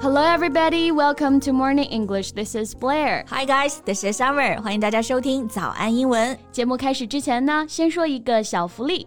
Hello, everybody. Welcome to Morning English. This is Blair. Hi, guys. This is Summer. 欢迎大家收听早安英文。节目开始之前呢，先说一个小福利。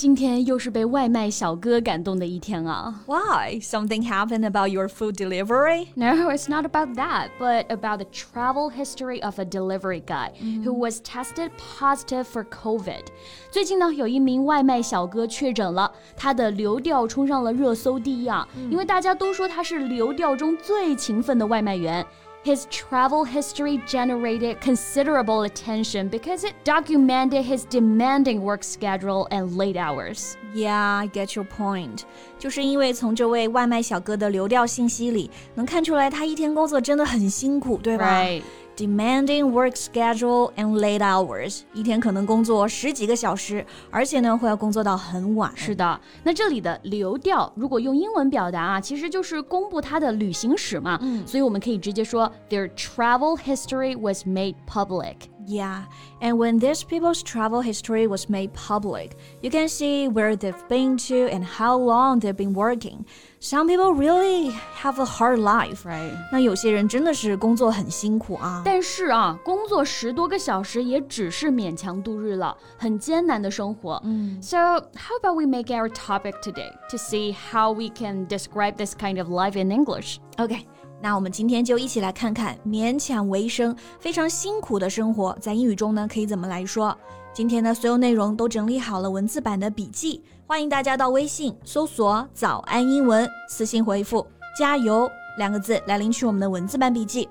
今天又是被外卖小哥感动的一天啊！Why? Something happened about your food delivery? No, it's not about that, but about the travel history of a delivery guy who was tested positive for COVID. 最近呢，有一名外卖小哥确诊了，他的流调冲上了热搜第一啊，因为大家都说他是流调中最勤奋的外卖员。 his travel history generated considerable attention because it documented his demanding work schedule and late hours. Yeah, I get your point. 就是因为从这位外卖小哥的流调信息里，能看出来他一天工作真的很辛苦，对吧？Right demanding work schedule and late hours，一天可能工作十几个小时，而且呢会要工作到很晚。是的，那这里的流调如果用英文表达啊，其实就是公布他的旅行史嘛。嗯，所以我们可以直接说 their travel history was made public。Yeah, and when these people's travel history was made public, you can see where they've been to and how long they've been working. Some people really have a hard life, right? 那有些人真的是工作很辛苦啊。但是啊，工作十多个小时也只是勉强度日了，很艰难的生活。嗯。So how about we make our topic today to see how we can describe this kind of life in English? Okay. 那我们今天就一起来看看勉强为生、非常辛苦的生活，在英语中呢可以怎么来说？今天的所有内容都整理好了文字版的笔记，欢迎大家到微信搜索“早安英文”，私信回复“加油”两个字来领取我们的文字版笔记。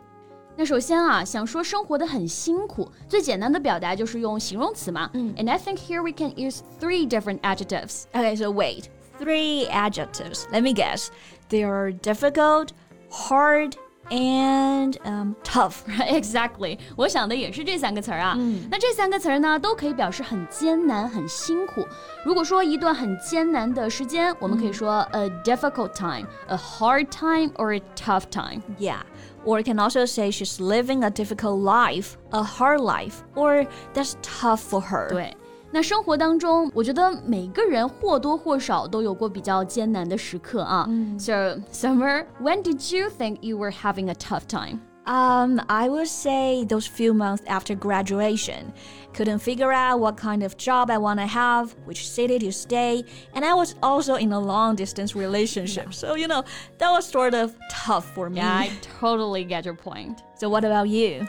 那首先啊，想说生活的很辛苦，最简单的表达就是用形容词嘛。嗯，And I think here we can use three different adjectives. Okay, so wait, three adjectives. Let me guess. They are difficult. hard and um tough. Exactly，我想的也是这三个词儿啊。嗯，那这三个词儿呢，都可以表示很艰难、很辛苦。如果说一段很艰难的时间，我们可以说 a difficult time, a hard time, or a tough time. Yeah. Or you can also say she's living a difficult life, a hard life, or that's tough for her. 对。 那生活当中，我觉得每个人或多或少都有过比较艰难的时刻啊。嗯、so Summer, when did you think you were having a tough time? Um, I would say those few months after graduation. Couldn't figure out what kind of job I want to have, which city to stay, and I was also in a long distance relationship. Yeah. So, you know, that was sort of tough for me. Yeah, I totally get your point. So, what about you?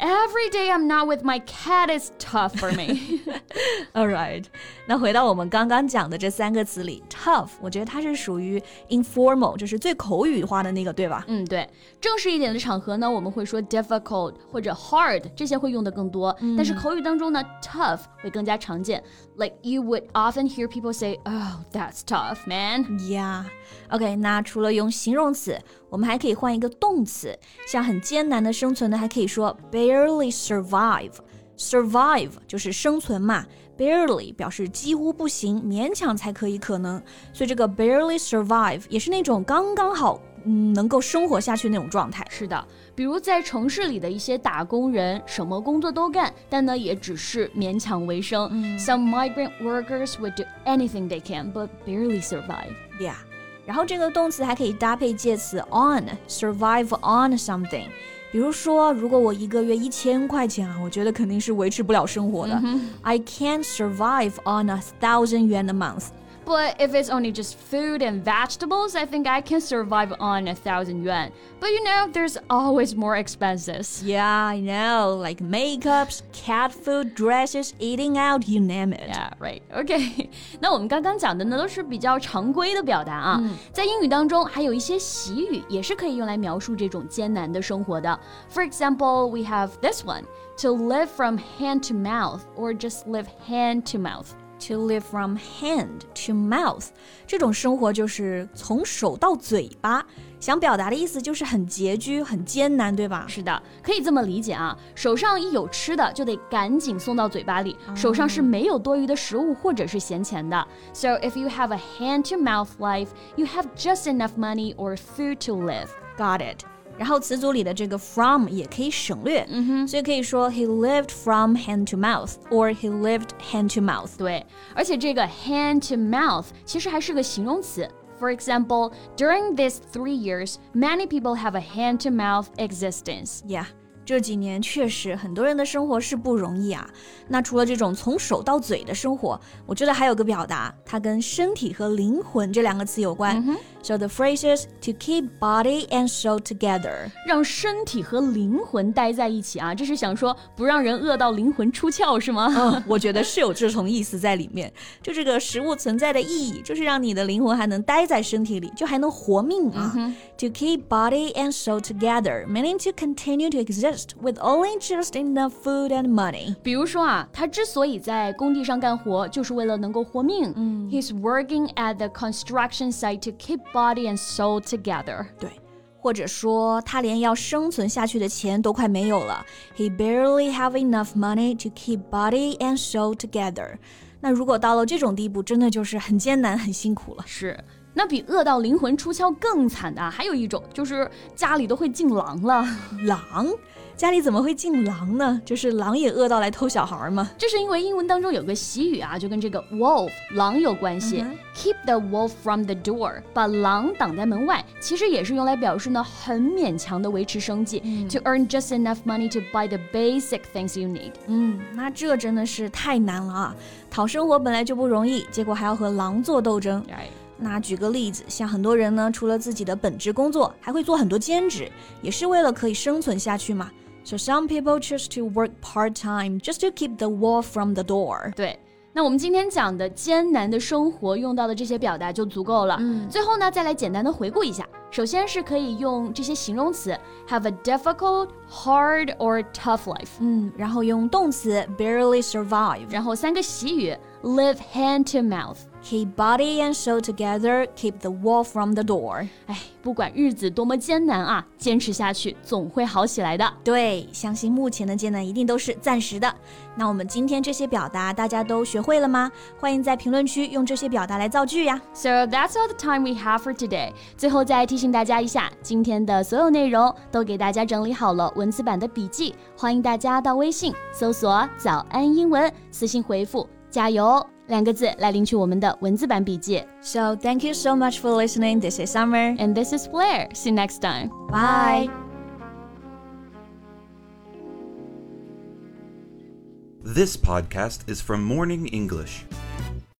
Every day I'm not with my cat is tough for me. All right，那回到我们刚刚讲的这三个词里，tough，我觉得它是属于 informal，就是最口语化的那个，对吧？嗯，对。正式一点的场合呢，我们会说 difficult 或者 hard，这些会用的更多。嗯、但是口语当中呢，tough 会更加常见。Like you would often hear people say, "Oh, that's tough, man." Yeah. OK，那除了用形容词， 我们还可以换一个动词，像很艰难的生存呢，还可以说 barely survive。survive 就是生存嘛，barely 表示几乎不行，勉强才可以可能，所以这个 barely survive 也是那种刚刚好，嗯，能够生活下去那种状态。是的，比如在城市里的一些打工人，什么工作都干，但呢也只是勉强为生。嗯、Some migrant workers would do anything they can, but barely survive. Yeah. 然后这个动词还可以搭配介词 on，survive on something。比如说，如果我一个月一千块钱啊，我觉得肯定是维持不了生活的。Mm -hmm. I can't survive on a thousand yuan a month. But if it's only just food and vegetables, I think I can survive on a thousand yuan. But you know, there's always more expenses. Yeah, I know. Like makeups, cat food, dresses, eating out, you name it. Yeah, right. Okay. 那我们刚刚讲的呢，都是比较常规的表达啊。嗯、在英语当中，还有一些习语也是可以用来描述这种艰难的生活的。For example, we have this one: to live from hand to mouth, or just live hand to mouth. to live from hand to mouth，这种生活就是从手到嘴巴。想表达的意思就是很拮据、很艰难，对吧？是的，可以这么理解啊。手上一有吃的，就得赶紧送到嘴巴里，手上是没有多余的食物或者是闲钱的。So if you have a hand-to-mouth life, you have just enough money or food to live. Got it. 然后词组里的这个 from 也可以省略，嗯哼，所以可以说 he lived from hand to mouth，or he lived hand to mouth。对，而且这个 hand to mouth 其实还是个形容词。For example, during these three years, many people have a hand to mouth existence. Yeah. 这几年确实很多人的生活是不容易啊。那除了这种从手到嘴的生活，我觉得还有个表达，它跟身体和灵魂这两个词有关。Mm hmm. So the phrase is to keep body and soul together，让身体和灵魂待在一起啊。这是想说不让人饿到灵魂出窍是吗？嗯，我觉得是有这种意思在里面。就这个食物存在的意义，就是让你的灵魂还能待在身体里，就还能活命啊。Mm hmm. To keep body and soul together, meaning to continue to exist with only just enough food and money。比如说啊，他之所以在工地上干活，就是为了能够活命。嗯，He's working at the construction site to keep body and soul together。对。或者说，他连要生存下去的钱都快没有了。He barely have enough money to keep body and soul together。那如果到了这种地步，真的就是很艰难、很辛苦了。是。那比饿到灵魂出窍更惨的，还有一种就是家里都会进狼了。狼？家里怎么会进狼呢？就是狼也饿到来偷小孩吗？这是因为英文当中有个习语啊，就跟这个 wolf 狼有关系。Keep the wolf from the door，把狼挡在门外，其实也是用来表示呢很勉强的维持生计。To earn just enough money to buy the basic things you need。嗯，那这真的是太难了啊！讨生活本来就不容易，结果还要和狼做斗争。那举个例子，像很多人呢，除了自己的本职工作，还会做很多兼职，也是为了可以生存下去嘛。So some people choose to work part time just to keep the wall from the door. 对，那我们今天讲的艰难的生活用到的这些表达就足够了。嗯，最后呢，再来简单的回顾一下。首先是可以用这些形容词，have a difficult, hard or tough life。嗯，然后用动词 barely survive，然后三个习语，live hand to mouth。Keep body and soul together, keep the wall from the door。哎，不管日子多么艰难啊，坚持下去总会好起来的。对，相信目前的艰难一定都是暂时的。那我们今天这些表达大家都学会了吗？欢迎在评论区用这些表达来造句呀。So that's all the time we have for today。最后再提醒大家一下，今天的所有内容都给大家整理好了文字版的笔记，欢迎大家到微信搜索“早安英文”，私信回复“加油”。两个字来领取我们的文字版笔记。So thank you so much for listening. This is Summer and this is Blair. See you next time. Bye. This podcast is from Morning English.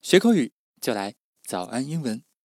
学口语就来早安英文。